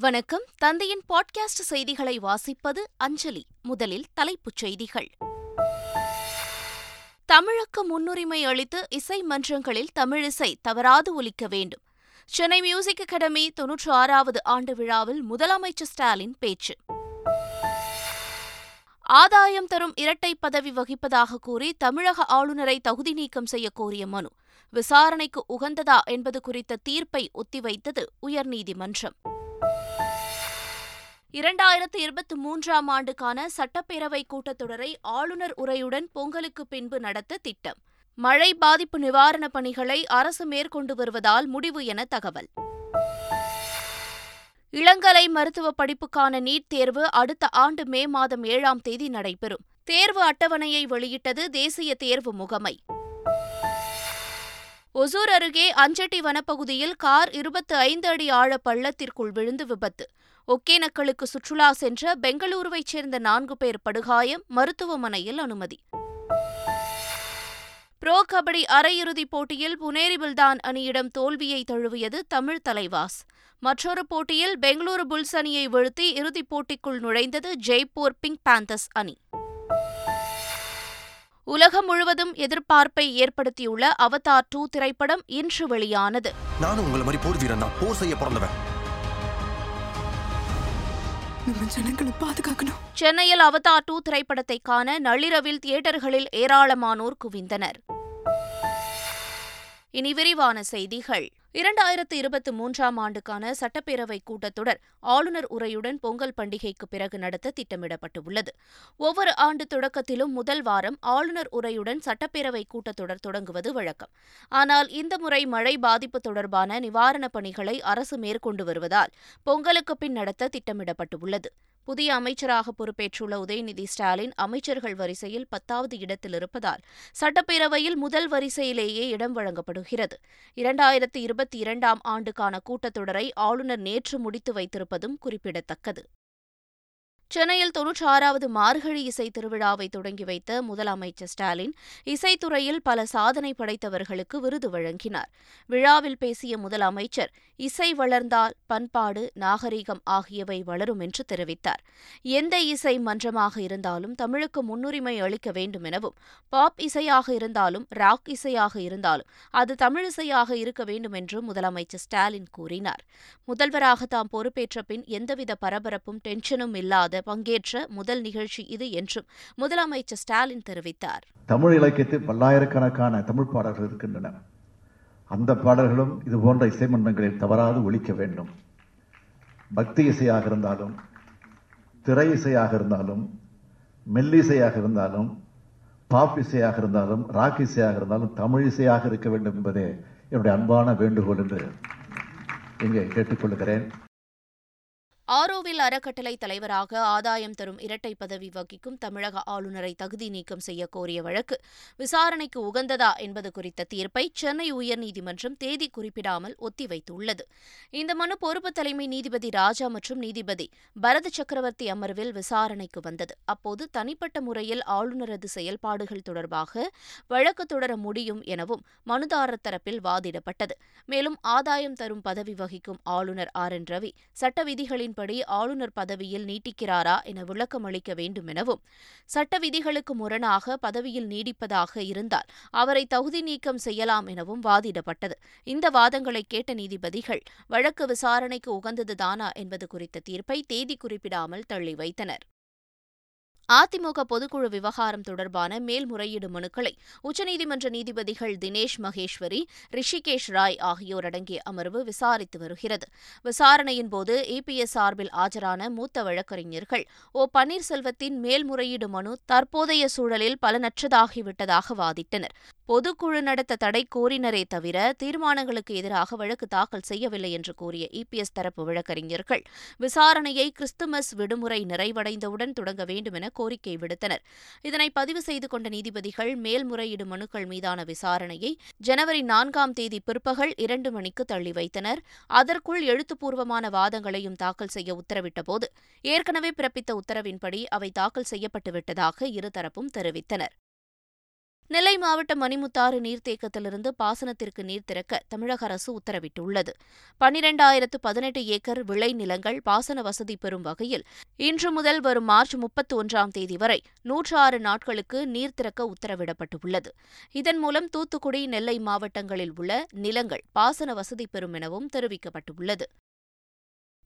வணக்கம். தந்தையின் பாட்காஸ்ட் செய்திகளை வாசிப்பது அஞ்சலி. முதலில் தலைப்புச் செய்திகள். தமிழுக்கு முன்னுரிமை அளித்து இசை மன்றங்களில் தமிழிசை தவறாது ஒலிக்க வேண்டும். சென்னை மியூசிக் அகாடமி தொன்னூற்று ஆறாவது ஆண்டு விழாவில் முதலமைச்சர் ஸ்டாலின் பேச்சு. ஆதாயம் தரும் இரட்டை பதவி வகிப்பதாக கூறி தமிழக ஆளுநரை தகுதி நீக்கம் செய்ய கோரிய மனு. விசாரணைக்கு உகந்ததா என்பது குறித்த தீர்ப்பை ஒத்திவைத்தது உயர்நீதிமன்றம். இரண்டாயிரத்து இருபத்தி மூன்றாம் ஆண்டுக்கான சட்டப்பேரவை கூட்டத்தொடரை ஆளுநர் உரையுடன் பொங்கலுக்கு பின்பு நடத்த திட்டம். மழை பாதிப்பு நிவாரணப் பணிகளை அரசு மேற்கொண்டு வருவதால் முடிவு என தகவல். இளங்கலை மருத்துவ படிப்புக்கான நீட் தேர்வு அடுத்த ஆண்டு மே மாதம் ஏழாம் தேதி நடைபெறும். தேர்வு அட்டவணையை வெளியிட்டது தேசிய தேர்வு முகமை. ஒசூர் அருகே அஞ்சட்டி வனப்பகுதியில் கார் இருபத்து ஐந்து அடி ஆழ பள்ளத்திற்குள் விழுந்து விபத்து. ஒகேனக்கலுக்கு சுற்றுலா சென்ற பெங்களூருவைச் சேர்ந்த நான்கு பேர் படுகாயம் மருத்துவமனையில் அனுமதி. புரோ கபடி அரையிறுதிப் போட்டியில் புனேரிபில்தான் அணியிடம் தோல்வியை தழுவியது தமிழ் தலைவாஸ். மற்றொரு போட்டியில் பெங்களூரு புல்ஸ் அணியை வீழ்த்தி இறுதிப் போட்டிக்குள் நுழைந்தது ஜெய்ப்பூர் பிங்க் பேந்தர்ஸ் அணி. உலகம் முழுவதும் எதிர்பார்ப்பை ஏற்படுத்தியுள்ள அவதார் டூ திரைப்படம் இன்று வெளியானது. நானும் உங்களை மாதிரி போர் வீரன் தான். போர் செய்ய பிறந்தவன். நம்ம ஜனங்களை பாதுகாக்கணும். சென்னையில் அவதார் டூ திரைப்படத்தை காண நள்ளிரவில் தியேட்டர்களில் ஏராளமானோர் குவிந்தனர். இனி விரிவான செய்திகள். இரண்டாயிரத்து இருபத்தி மூன்றாம் ஆண்டுக்கான சட்டப்பேரவை கூட்டத்தொடர் ஆளுநர் உரையுடன் பொங்கல் பண்டிகைக்கு பிறகு நடத்த திட்டமிடப்பட்டுள்ளது. ஒவ்வொரு ஆண்டு தொடக்கத்திலும் முதல் வாரம் ஆளுநர் உரையுடன் சட்டப்பேரவை கூட்டத்தொடர் தொடங்குவது வழக்கம். ஆனால் இந்த முறை மழை பாதிப்பு தொடர்பான நிவாரணப் பணிகளை அரசு மேற்கொண்டு வருவதால் பொங்கலுக்கு பின் நடத்த திட்டமிடப்பட்டுள்ளது. புதிய அமைச்சராக பொறுப்பேற்றுள்ள உதயநிதி ஸ்டாலின் அமைச்சர்கள் வரிசையில் பத்தாவது இடத்தில் இருப்பதால் சட்டப்பேரவையில் முதல் வரிசையிலேயே இடம் வழங்கப்படுகிறது. இரண்டாயிரத்து இருபத்தி இரண்டாம் ஆண்டுக்கான கூட்டத்தொடரை ஆளுநர் நேற்று முடித்து வைத்திருப்பதும் குறிப்பிடத்தக்கது. சென்னையில் தொன்னூற்றி ஆறாவது மார்கழி இசை திருவிழாவை தொடங்கி வைத்த முதலமைச்சர் ஸ்டாலின் இசைத்துறையில் பல சாதனை படைத்தவர்களுக்கு விருது வழங்கினார். விழாவில் பேசிய முதலமைச்சர் இசை வளர்ந்தால் பண்பாடு நாகரிகம் ஆகியவை வளரும் என்று தெரிவித்தார். எந்த இசை மன்றமாக இருந்தாலும் தமிழுக்கு முன்னுரிமை அளிக்க வேண்டும் எனவும் பாப் இசையாக இருந்தாலும் ராக் இசையாக இருந்தாலும் அது தமிழிசையாக இருக்க வேண்டும் என்றும் முதலமைச்சர் ஸ்டாலின் கூறினார். முதல்வராக தாம் பொறுப்பேற்ற பின் எந்தவித பரபரப்பும் டென்ஷனும் இல்லாத பங்கேற்ற முதல் நிகழ்ச்சி இது என்றும் முதலமைச்சர் ஸ்டாலின் தெரிவித்தார். தமிழ் இலக்கியத்தில் பல்லாயிரக்கணக்கான தமிழ் பாடல்கள் இருக்கின்றன. அந்த பாடல்களும் இது போன்ற இசைமன்றங்களில் தவறாது ஒழிக்க வேண்டும். பக்தி இசையாக இருந்தாலும் திரை இசையாக இருந்தாலும் மெல்லிசையாக இருந்தாலும் பாப் இசையாக இருந்தாலும் ராக் இசையாக இருந்தாலும் தமிழ் இசையாக இருக்க வேண்டும் என்பதே என்னுடைய அன்பான வேண்டுகோள் என்று இங்கே கேட்டுக்கொள்கிறேன். ஆரோவில் அறக்கட்டளை தலைவராக ஆதாயம் தரும் இரட்டை பதவி வகிக்கும் தமிழக ஆளுநரை தகுதி நீக்கம் செய்ய கோரிய வழக்கு விசாரணைக்கு உகந்ததா என்பது குறித்த தீர்ப்பை சென்னை உயர்நீதிமன்றம் தேதி குறிப்பிடாமல் ஒத்திவைத்துள்ளது. இந்த மனு பொறுப்பு தலைமை நீதிபதி ராஜா மற்றும் நீதிபதி பரத சக்கரவர்த்தி அமர்வில் விசாரணைக்கு வந்தது. அப்போது தனிப்பட்ட முறையில் ஆளுநரது செயல்பாடுகள் தொடர்பாக வழக்கு தொடர முடியும் எனவும் மனுதாரர் தரப்பில் வாதிடப்பட்டது. மேலும் ஆதாயம் தரும் பதவி வகிக்கும் ஆளுநர் ஆர். என். ரவி சட்ட விதிகளின் படி ஆளுநர் பதவியில் நீட்டிக்கிறாரா என விளக்கம் அளிக்க வேண்டும் எனவும் சட்ட விதிகளுக்கு முரணாக பதவியில் நீடிப்பதாக இருந்தால் அவரை தகுதி நீக்கம் செய்யலாம் எனவும் வாதிடப்பட்டது. இந்த வாதங்களை கேட்ட நீதிபதிகள் வழக்கு விசாரணைக்கு உகந்ததுதானா என்பது குறித்த தீர்ப்பை தேதி குறிப்பிடாமல் தள்ளி வைத்தனர். அதிமுக பொதுக்குழு விவகாரம் தொடர்பான மேல்முறையீடு மனுக்களை உச்சநீதிமன்ற நீதிபதிகள் தினேஷ் மகேஸ்வரி ரிஷிகேஷ் ராய் ஆகியோர் அடங்கிய அமர்வு விசாரித்து வருகிறது. விசாரணையின் போது இபிஎஸ் சார்பில் ஆஜரான மூத்த வழக்கறிஞர்கள் ஓ பன்னீர்செல்வத்தின் மேல்முறையீடு மனு தற்போதைய சூழலில் பலனற்றதாகிவிட்டதாக வாதிட்டனர். பொதுக்குழு நடத்த தடை கோரினரே தவிர தீர்மானங்களுக்கு எதிராக வழக்கு தாக்கல் செய்யவில்லை என்று கூறிய இபிஎஸ் தரப்பு வழக்கறிஞர்கள். விசாரணையை கிறிஸ்துமஸ் விடுமுறை நிறைவடைந்தவுடன் தொடங்க வேண்டும் என கோரிக்கை விடுத்தனர். இதனை பதிவு செய்து கொண்ட நீதிபதிகள் மேல்முறையீடு மனுக்கள் மீதான விசாரணையை ஜனவரி நான்காம் தேதி பிற்பகல் இரண்டு மணிக்கு தள்ளி வைத்தனர். அதற்குள் எழுத்துப்பூர்வமான வாதங்களையும் தாக்கல் செய்ய உத்தரவிட்டபோது ஏற்கனவே பிறப்பித்த உத்தரவின்படி அவை தாக்கல் செய்யப்பட்டுவிட்டதாக இருதரப்பும் தெரிவித்தனர். நெல்லை மாவட்டம் மணிமுத்தாறு நீர்த்தேக்கத்திலிருந்து பாசனத்திற்கு நீர் திறக்க தமிழக அரசு உத்தரவிட்டுள்ளது. பன்னிரண்டாயிரத்து பதினெட்டு ஏக்கர் விளை நிலங்கள் பாசன வசதி பெறும் வகையில் இன்று முதல் வரும் மார்ச் முப்பத்தி ஒன்றாம் தேதி வரை நூற்று ஆறு நாட்களுக்கு நீர் திறக்க உத்தரவிடப்பட்டுள்ளது. இதன் மூலம் தூத்துக்குடி நெல்லை மாவட்டங்களில் உள்ள நிலங்கள் பாசன வசதி பெறும் எனவும் தெரிவிக்கப்பட்டுள்ளது.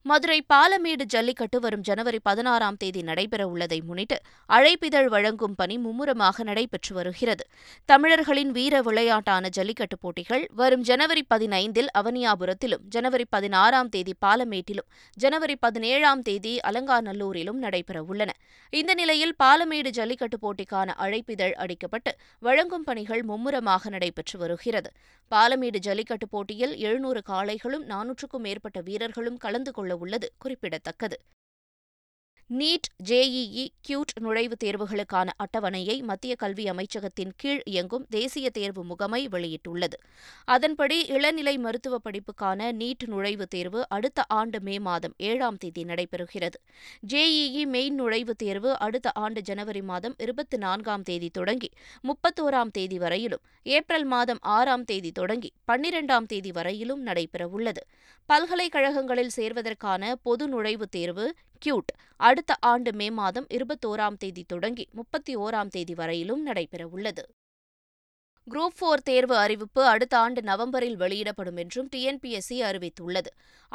மதுரை பாலமேடு ஜல்லிக்கட்டு வரும் ஜனவரி பதினாறாம் தேதி நடைபெறவுள்ளதை முன்னிட்டு அழைப்பிதழ் வழங்கும் பணி மும்முரமாக நடைபெற்று வருகிறது. தமிழர்களின் வீர விளையாட்டான ஜல்லிக்கட்டு போட்டிகள் வரும் ஜனவரி பதினைந்தில் அவனியாபுரத்திலும் ஜனவரி பதினாறாம் தேதி பாலமேட்டிலும் ஜனவரி பதினேழாம் தேதி அலங்காநல்லூரிலும் நடைபெறவுள்ளன. இந்த நிலையில் பாலமேடு ஜல்லிக்கட்டு போட்டிக்கான அழைப்பிதழ் அடிக்கப்பட்டு வழங்கும் பணிகள் மும்முரமாக நடைபெற்று வருகிறது. பாலமேடு ஜல்லிக்கட்டு போட்டியில் எழுநூறு காளைகளும் நானூற்றுக்கும் மேற்பட்ட வீரர்களும் கலந்து கொள்ள உள்ளது குறிப்பிடத்தக்கது. நீட் ஜேஇஇ கியூட் நுழைவுத் தேர்வுகளுக்கான அட்டவணையை மத்திய கல்வி அமைச்சகத்தின் கீழ் இயங்கும் தேசிய தேர்வு முகமை வெளியிட்டுள்ளது. அதன்படி இளநிலை மருத்துவ படிப்புக்கான நீட் நுழைவுத் தேர்வு அடுத்த ஆண்டு மே மாதம் ஏழாம் தேதி நடைபெறுகிறது. ஜேஇஇ மெயின் நுழைவுத் தேர்வு அடுத்த ஆண்டு ஜனவரி மாதம் இருபத்தி நான்காம் தேதி தொடங்கி முப்பத்தோராம் தேதி வரையிலும் ஏப்ரல் மாதம் ஆறாம் தேதி தொடங்கி பன்னிரெண்டாம் தேதி வரையிலும் நடைபெறவுள்ளது. பல்கலைக்கழகங்களில் சேர்வதற்கான பொது நுழைவுத் தேர்வு கியூட் அடுத்த ஆண்டு மே மாதம் இருபத்தோராம் தேதி தொடங்கி முப்பத்தி ஓராம் தேதி வரையிலும் நடைபெறவுள்ளது. குரூப் ஃபோர் தேர்வு அறிவிப்பு அடுத்த ஆண்டு நவம்பரில் வெளியிடப்படும் என்றும் டிஎன்பிஎஸ்சி அறிவித்துள்ளது.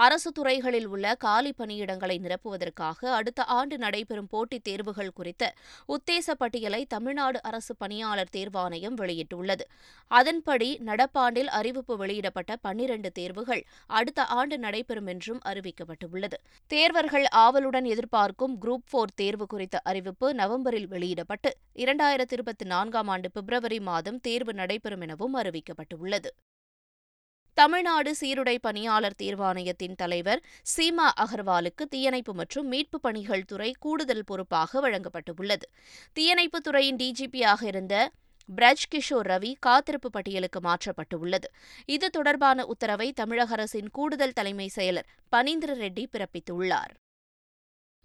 அரசு துறைகளில் உள்ள காலி பணியிடங்களை நிரப்புவதற்காக அடுத்த ஆண்டு நடைபெறும் போட்டித் தேர்வுகள் குறித்த உத்தேச பட்டியலை தமிழ்நாடு அரசு பணியாளர் தேர்வாணையம் வெளியிட்டுள்ளது. அதன்படி நடப்பாண்டில் அறிவிப்பு வெளியிடப்பட்ட பன்னிரண்டு தேர்வுகள் அடுத்த ஆண்டு நடைபெறும் என்றும் அறிவிக்கப்பட்டுள்ளது. தேர்வர்கள் ஆவலுடன் எதிர்பார்க்கும் குரூப் போர் தேர்வு குறித்த அறிவிப்பு நவம்பரில் வெளியிடப்பட்டு இரண்டாயிரத்தி இருபத்தி நான்காம் ஆண்டு பிப்ரவரி மாதம் தேர்வு நடைபெறும் எனவும் அறிவிக்கப்பட்டுள்ளது. தமிழ்நாடு சீருடை பணியாளர் தேர்வாணையத்தின் தலைவர் சீமா அகர்வாலுக்கு தீயணைப்பு மற்றும் மீட்புப் பணிகள் துறை கூடுதல் பொறுப்பாக வழங்கப்பட்டுள்ளது. தீயணைப்புத் துறையின் டிஜிபியாக இருந்த பிரஜ் கிஷோர் ரவி காத்திருப்பு பட்டியலுக்கு மாற்றப்பட்டுள்ளது. இது தொடர்பான உத்தரவை தமிழக அரசின் கூடுதல் தலைமை செயலர் பனீந்திர ரெட்டி பிறப்பித்துள்ளார்.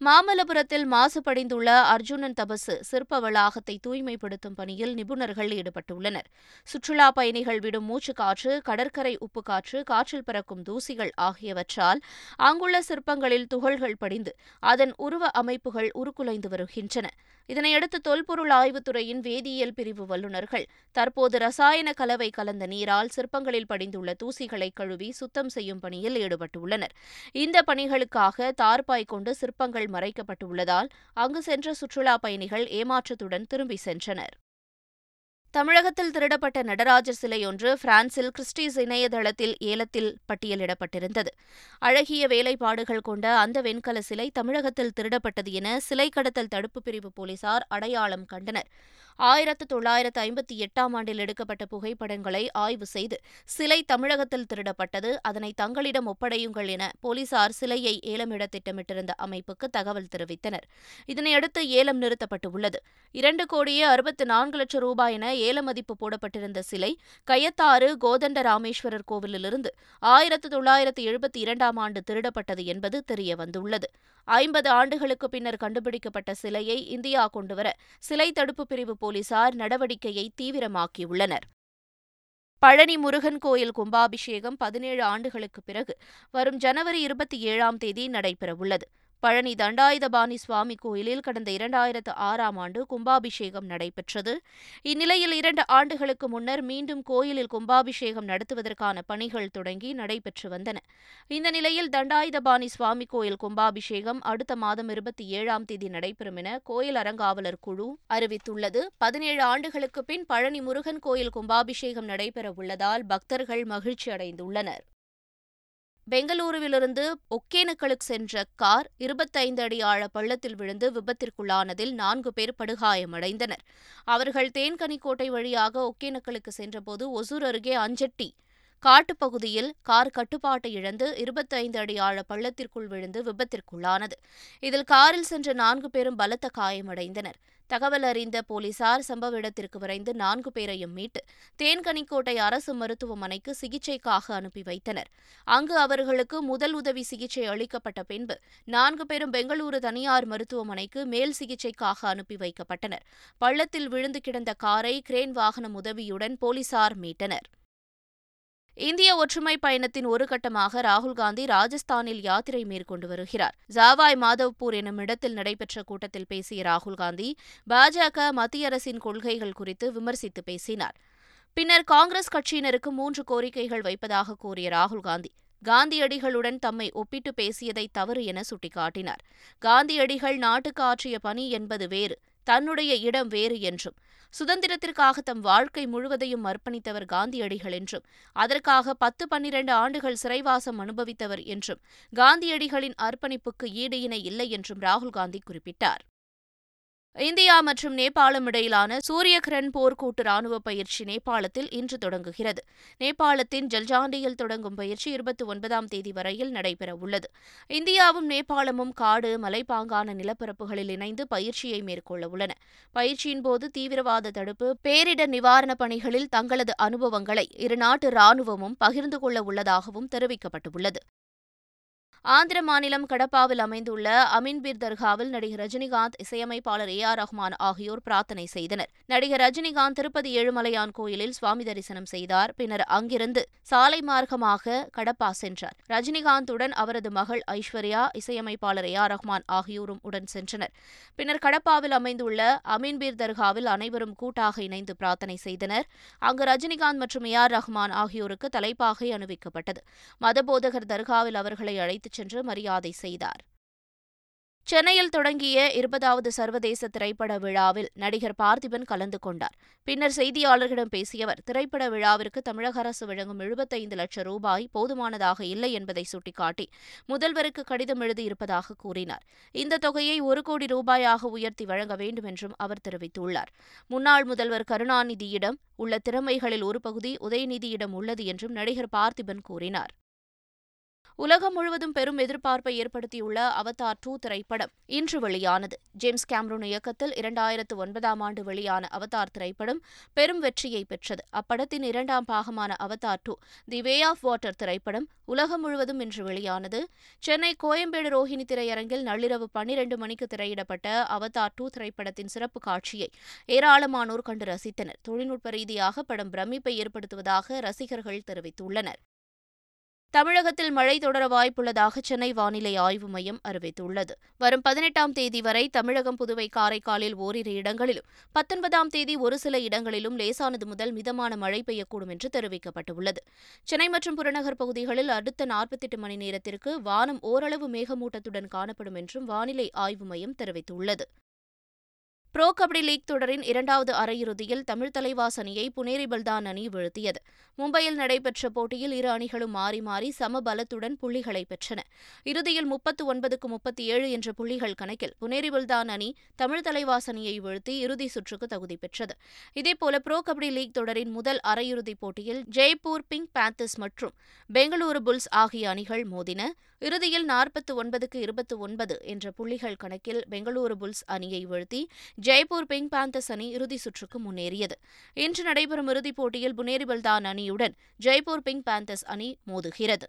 மாமல்லபுரத்தில் மாசுபடிந்துள்ள அர்ஜுனன் தபசு சிற்ப வளாகத்தை தூய்மைப்படுத்தும் பணியில் நிபுணர்கள் ஈடுபட்டுள்ளனர். சுற்றுலா பயணிகள் விடும் மூச்சுக்காற்று கடற்கரை உப்பு காற்று காற்றில் பறக்கும் தூசிகள் ஆகியவற்றால் அங்குள்ள சிற்பங்களில் துகள்கள் படிந்து அதன் உருவ அமைப்புகள் உருக்குலைந்து வருகின்றன. இதனையடுத்து தொல்பொருள் ஆய்வுத்துறையின் வேதியியல் பிரிவு வல்லுநர்கள் தற்போது ரசாயன கலவை கலந்த நீரால் சிற்பங்களில் படிந்துள்ள தூசிகளை கழுவி சுத்தம் செய்யும் பணியில் ஈடுபட்டுள்ளனர். இந்த பணிகளுக்காக தார்பாய் கொண்டு சிற்பங்கள் மறைக்கப்பட்டுள்ளதால் அங்கு சென்ற சுற்றுலா பயணிகள் ஏமாற்றத்துடன் திரும்பி சென்றனர். தமிழகத்தில் திருடப்பட்ட நடராஜர் சிலை ஒன்று பிரான்சில் கிறிஸ்டிஸ் இணையதளத்தில் ஏலத்தில் பட்டியலிடப்பட்டிருந்தது. அழகிய வேலைப்பாடுகள் கொண்ட அந்த வெண்கல சிலை தமிழகத்தில் திருடப்பட்டது என சிலை கடத்தல் தடுப்பு பிரிவு போலீசார் அடையாளம் கண்டனர். ஆயிரத்து தொள்ளாயிரத்து ஐம்பத்தி எட்டாம் ஆண்டில் எடுக்கப்பட்ட புகைப்படங்களை ஆய்வு செய்து சிலை தமிழகத்தில் திருடப்பட்டது. அதனை தங்களிடம் ஒப்படையுங்கள் என போலீசார் சிலையை ஏலமிட திட்டமிட்டிருந்த அமைப்புக்கு தகவல் தெரிவித்தனர். இதனையடுத்து ஏலம் நிறுத்தப்பட்டுள்ளது. இரண்டு கோடியே அறுபத்து நான்கு லட்சம் ரூபாய் என ஏல மதிப்பு போடப்பட்டிருந்த சிலை கயத்தாறு கோதண்ட ராமேஸ்வரர் கோவிலிலிருந்து ஆயிரத்து தொள்ளாயிரத்து எழுபத்தி இரண்டாம் ஆண்டு திருடப்பட்டது என்பது தெரியவந்துள்ளது. ஐம்பது ஆண்டுகளுக்கு பின்னர் கண்டுபிடிக்கப்பட்ட சிலையை இந்தியா கொண்டுவர சிலை தடுப்பு பிரிவு போலீசார் நடவடிக்கையை தீவிரமாக்கியுள்ளனர். பழனி முருகன் கோயில் கும்பாபிஷேகம் பதினேழு ஆண்டுகளுக்கு பிறகு வரும் ஜனவரி இருபத்தி ஏழாம் தேதி நடைபெறவுள்ளது. பழனி தண்டாயுதபாணி சுவாமி கோயிலில் கடந்த இரண்டாயிரத்து ஆறாம் ஆண்டு கும்பாபிஷேகம் நடைபெற்றது. இந்நிலையில் இரண்டு ஆண்டுகளுக்கு முன்னர் மீண்டும் கோயிலில் கும்பாபிஷேகம் நடத்துவதற்கான பணிகள் தொடங்கி நடைபெற்று வந்தன. இந்த நிலையில் தண்டாயுதபாணி சுவாமி கோயில் கும்பாபிஷேகம் அடுத்த மாதம் இருபத்தி ஏழாம் தேதி நடைபெறும் என கோயில் அறங்காவலர் குழு அறிவித்துள்ளது. பதினேழு ஆண்டுகளுக்கு பின் பழனி முருகன் கோயில் கும்பாபிஷேகம் நடைபெற உள்ளதால் பக்தர்கள் மகிழ்ச்சி அடைந்துள்ளனர் பெங்களூருவிலிருந்து ஒகேனக்கலுக்கு சென்ற கார் இருபத்தைந்து அடி ஆழ பள்ளத்தில் விழுந்து விபத்திற்குள்ளானதில் நான்கு பேர் படுகாயமடைந்தனர். அவர்கள் தேன்கனிக்கோட்டை வழியாக ஒகேனக்கலுக்கு சென்றபோது ஒசூர் அருகே அஞ்சட்டி காட்டுப்பகுதியில் கார் கட்டுப்பாட்டை இழந்து இருபத்தைந்து அடி ஆழ பள்ளத்திற்குள் விழுந்து விபத்திற்குள்ளானது. இதில் காரில் சென்ற நான்கு பேரும் பலத்த காயமடைந்தனர். தகவல் அறிந்த போலீசார் சம்பவ இடத்திற்கு விரைந்து நான்கு பேரையும் மீட்டு தேன்கனிக்கோட்டை அரசு மருத்துவமனைக்கு சிகிச்சைக்காக அனுப்பி வைத்தனர். அங்கு அவர்களுக்கு முதல் உதவி சிகிச்சை அளிக்கப்பட்ட பின்பு நான்கு பேரும் பெங்களூரு தனியார் மருத்துவமனைக்கு மேல் சிகிச்சைக்காக அனுப்பி வைக்கப்பட்டனர். பள்ளத்தில் விழுந்து கிடந்த காரை கிரேன் வாகனம் உதவியுடன் போலீசார் மீட்டனர். இந்திய ஒற்றுமை பயணத்தின் ஒரு கட்டமாக ராகுல் காந்தி ராஜஸ்தானில் யாத்திரை மேற்கொண்டு வருகிறார். ஜாவாய் மாதவ்பூர் எனும் இடத்தில் நடைபெற்ற கூட்டத்தில் பேசிய ராகுல் காந்தி பாஜக மத்திய அரசின் கொள்கைகள் குறித்து விமர்சித்து பேசினார். பின்னர் காங்கிரஸ் கட்சியினருக்கு மூன்று கோரிக்கைகள் வைப்பதாக கூறிய ராகுல் காந்தி காந்தியடிகளுடன் தம்மை ஒப்பிட்டு பேசியதை தவறு என சுட்டிக்காட்டினார். காந்தியடிகள் நாட்டுக்கு ஆற்றிய பணி என்பது வேறு. தன்னுடைய இடம் வேறு என்றும் சுதந்திரத்திற்காக தம் வாழ்க்கை முழுவதையும் அர்ப்பணித்தவர் காந்தியடிகள் என்றும் அதற்காக பத்து பன்னிரண்டு ஆண்டுகள் சிறைவாசம் அனுபவித்தவர் என்றும் காந்தியடிகளின் அர்ப்பணிப்புக்கு ஈடு இணை இல்லை என்றும் ராகுல் காந்தி குறிப்பிட்டார். இந்தியா மற்றும் நேபாளம் இடையிலான சூரியகிரண் போர்க்கூட்டு ராணுவ பயிற்சி நேபாளத்தில் இன்று தொடங்குகிறது. நேபாளத்தின் ஜல்ஜாண்டியில் தொடங்கும் பயிற்சி இருபத்தி ஒன்பதாம் தேதி வரையில் நடைபெறவுள்ளது. இந்தியாவும் நேபாளமும் காடு மலைப்பாங்கான நிலப்பரப்புகளில் இணைந்து பயிற்சியை மேற்கொள்ள உள்ளன. பயிற்சியின் போது தீவிரவாத தடுப்பு பேரிடர் நிவாரணப் பணிகளில் தங்களது அனுபவங்களை இருநாட்டு ராணுவமும் பகிர்ந்து கொள்ள உள்ளதாகவும் தெரிவிக்கப்பட்டுள்ளது. ஆந்திர மாநிலம் கடப்பாவில் அமைந்துள்ள அமீன்பீர் தர்காவில் நடிகர் ரஜினிகாந்த் இசையமைப்பாளர் ஏ ஆர் ரஹ்மான் ஆகியோர் பிரார்த்தனை செய்தனர். நடிகர் ரஜினிகாந்த் திருப்பதி ஏழுமலையான் கோயிலில் சுவாமி தரிசனம் செய்தார். பின்னர் அங்கிருந்து சாலை மார்க்கமாக கடப்பா சென்றார். ரஜினிகாந்துடன் அவரது மகள் ஐஸ்வர்யா இசையமைப்பாளர் ஏ ஆர் ரஹ்மான் ஆகியோரும் உடன் சென்றனர். பின்னர் கடப்பாவில் அமைந்துள்ள அமீன்பீர் தர்காவில் அனைவரும் கூட்டாக இணைந்து பிரார்த்தனை செய்தனர். அங்கு ரஜினிகாந்த் மற்றும் ஏ ஆர் ரஹ்மான் ஆகியோருக்கு தலைப்பாகை அணிவிக்கப்பட்டது. மதபோதகர் தர்காவில் அவர்களை அழைத்து அழைத்துச் சென்று மரியாதை செய்தார். சென்னையில் தொடங்கிய இருபதாவது சர்வதேச திரைப்பட விழாவில் நடிகர் பார்த்திபன் கலந்து கொண்டார். பின்னர் செய்தியாளர்களிடம் பேசிய அவர் திரைப்பட விழாவிற்கு தமிழக அரசு வழங்கும் எழுபத்தைந்து லட்சம் ரூபாய் போதுமானதாக இல்லை என்பதை சுட்டிக்காட்டி முதல்வருக்கு கடிதம் எழுதியிருப்பதாக கூறினார். இந்த தொகையை ஒரு கோடி ரூபாயாக உயர்த்தி வழங்க வேண்டும் என்றும் அவர் தெரிவித்துள்ளார். முன்னாள் முதல்வர் கருணாநிதியிடம் உள்ள திறமைகளில் ஒரு பகுதி உதயநிதியிடம் உள்ளது என்றும் நடிகர் பார்த்திபன் கூறினார். உலகம் முழுவதும் பெரும் எதிர்பார்ப்பை ஏற்படுத்தியுள்ள அவதார் டூ திரைப்படம் இன்று வெளியானது. ஜேம்ஸ் கேம்ரூன் இயக்கத்தில் இரண்டாயிரத்து ஒன்பதாம் ஆண்டு வெளியான அவதார் திரைப்படம் பெரும் வெற்றியை பெற்றது. அப்படத்தின் இரண்டாம் பாகமான Avatar two the way of water திரைப்படம் உலகம் முழுவதும் இன்று வெளியானது. சென்னை கோயம்பேடு ரோஹிணி திரையரங்கில் நள்ளிரவு பன்னிரண்டு மணிக்கு திரையிடப்பட்ட அவதார் டூ திரைப்படத்தின் சிறப்பு காட்சியை ஏராளமானோர் கண்டு ரசித்தனர். தொழில்நுட்ப ரீதியாக படம் பிரமிப்பை ஏற்படுத்துவதாக ரசிகர்கள் தெரிவித்துள்ளனர். தமிழகத்தில் மழை தொடர வாய்ப்புள்ளதாக சென்னை வானிலை ஆய்வு மையம் அறிவித்துள்ளது. வரும் பதினெட்டாம் தேதி வரை தமிழகம் புதுவை காரைக்காலில் ஓரிரு இடங்களிலும் பத்தொன்பதாம் தேதி ஒரு சில இடங்களிலும் லேசானது முதல் மிதமான மழை பெய்யக்கூடும் என்று தெரிவிக்கப்பட்டுள்ளது. சென்னை மற்றும் புறநகர் பகுதிகளில் அடுத்த நாற்பத்தெட்டு மணி நேரத்திற்கு வானம் ஓரளவு மேகமூட்டத்துடன் காணப்படும் என்றும் வானிலை ஆய்வு மையம் தெரிவித்துள்ளது. புரோ கபடி லீக் தொடரின் இரண்டாவது அரையிறுதியில் தமிழ் தலைவாஸ் அணியை புனேரி பல்தான் அணி வீழ்த்தியது. மும்பையில் நடைபெற்ற போட்டியில் இரு அணிகளும் மாறி மாறி சமபலத்துடன் புள்ளிகளை பெற்றன. இறுதியில் முப்பத்து ஒன்பதுக்கு முப்பத்தி ஏழு என்ற புள்ளிகள் கணக்கில் புனேரி பல்தான் அணி தமிழ் தலைவாஸ் அணியை வீழ்த்தி இறுதி சுற்றுக்கு தகுதி பெற்றது. இதேபோல புரோ கபடி லீக் தொடரின் முதல் அரையிறுதிப் போட்டியில் ஜெய்ப்பூர் பிங்க் பேந்தர்ஸ் மற்றும் பெங்களூரு புல்ஸ் ஆகிய அணிகள் மோதின. இறுதியில் நாற்பத்து ஒன்பதுக்கு இருபத்து ஒன்பது என்ற புள்ளிகள் கணக்கில் பெங்களூரு புல்ஸ் அணியை வீழ்த்தி ஜெய்ப்பூர் பிங்க் பேந்தர்ஸ் அணி இறுதி சுற்றுக்கு முன்னேறியது. இன்று நடைபெறும் இறுதிப் போட்டியில் புனேரிபல்தான் அணியுடன் ஜெய்ப்பூர் பிங்க் பேந்தர்ஸ் அணி மோதுகிறது.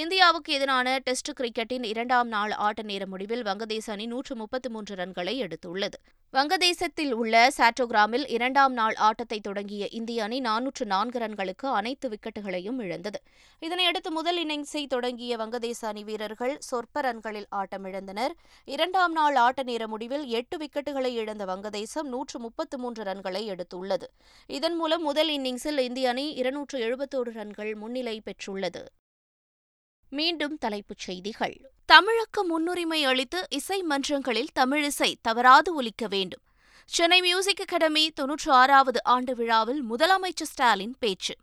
இந்தியாவுக்கு எதிரான டெஸ்ட் கிரிக்கெட்டின் இரண்டாம் நாள் ஆட்ட நேர முடிவில் வங்கதேச அணி நூற்று முப்பத்து மூன்று ரன்களை எடுத்துள்ளது. வங்கதேசத்தில் உள்ள சாட்டோகிராமில் இரண்டாம் நாள் ஆட்டத்தை தொடங்கிய இந்திய அணி நானூற்று நான்கு ரன்களுக்கு அனைத்து விக்கெட்டுகளையும் இழந்தது. இதனையடுத்து முதல் இன்னிங்ஸை தொடங்கிய வங்கதேச அணி வீரர்கள் சொற்ப ரன்களில் ஆட்டமிழந்தனர். இரண்டாம் நாள் ஆட்ட நேர முடிவில் எட்டு விக்கெட்டுகளை இழந்த வங்கதேசம் நூற்று முப்பத்து மூன்று ரன்களை எடுத்துள்ளது. இதன் மூலம் முதல் இன்னிங்ஸில் இந்திய அணி இருநூற்று எழுபத்தோரு ரன்கள் முன்னிலை பெற்றுள்ளது. மீண்டும் தலைப்புச் செய்திகள். தமிழுக்கு முன்னுரிமை அளித்து இசை மன்றங்களில் தமிழிசை தவறாது ஒலிக்க வேண்டும். சென்னை மியூசிக் அகாடமி தொன்னூற்று ஆறாவது ஆண்டு விழாவில் முதலமைச்சர் ஸ்டாலின் பேச்சு.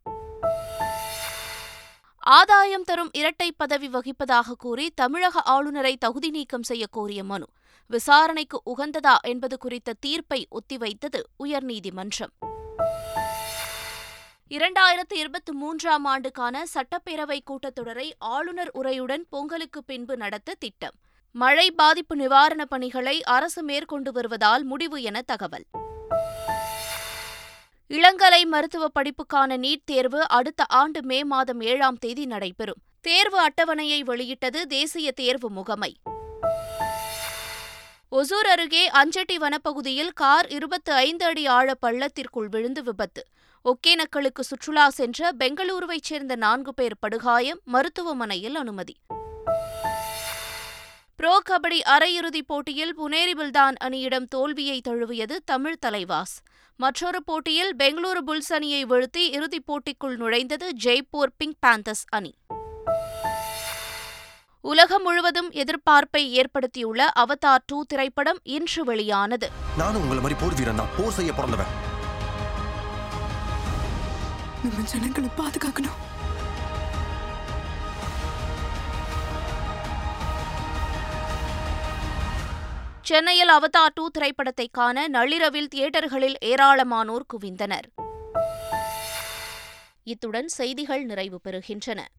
ஆதாயம் தரும் இரட்டை பதவி வகிப்பதாக கூறி தமிழக ஆளுநரை தகுதி நீக்கம் செய்யக்கோரிய மனு. விசாரணைக்கு உகந்ததா என்பது குறித்த தீர்ப்பை ஒத்திவைத்தது உயர்நீதிமன்றம். இரண்டாயிரத்து இருபத்தி மூன்றாம் ஆண்டுக்கான சட்டப்பேரவை கூட்டத்தொடரை ஆளுநர் உரையுடன் பொங்கலுக்கு பின்பு நடத்த திட்டம். மழை பாதிப்பு நிவாரணப் பணிகளை அரசு மேற்கொண்டு வருவதால் முடிவு என தகவல். இளங்கலை மருத்துவ படிப்புக்கான நீட் தேர்வு அடுத்த ஆண்டு மே மாதம் ஏழாம் தேதி நடைபெறும். தேர்வு அட்டவணையை வெளியிட்டது தேசிய தேர்வு முகமை. ஒசூர் அருகே அஞ்சட்டி வனப்பகுதியில் கார் இருபத்து ஐந்து அடி ஆழ பள்ளத்திற்குள் விழுந்து விபத்து. ஒகேனக்கலுக்கு சுற்றுலா சென்ற பெங்களூருவைச் சேர்ந்த நான்கு பேர் படுகாயம் மருத்துவமனையில் அனுமதி. ப்ரோ கபடி அரையிறுதிப் போட்டியில் புனேரி பில்தான் அணியிடம் தோல்வியை தழுவியது தமிழ் தலைவாஸ். மற்றொரு போட்டியில் பெங்களூரு புல்ஸ் அணியை வீழ்த்தி இறுதிப் போட்டிக்குள் நுழைந்தது ஜெய்ப்பூர் பிங்க் பேந்தர்ஸ் அணி. உலகம் முழுவதும் எதிர்பார்ப்பை ஏற்படுத்தியுள்ள அவதார் டூ திரைப்படம் இன்று வெளியானது. நானும் உங்களை மாதிரி போர் வீரன் தான். போர் செய்ய பிறந்தவன். நம்ம ஜனங்களை பாதுகாக்கணும். சென்னையில் அவதார் டூ திரைப்படத்தை காண நள்ளிரவில் தியேட்டர்களில் ஏராளமானோர் குவிந்தனர். இத்துடன் செய்திகள் நிறைவு பெறுகின்றன.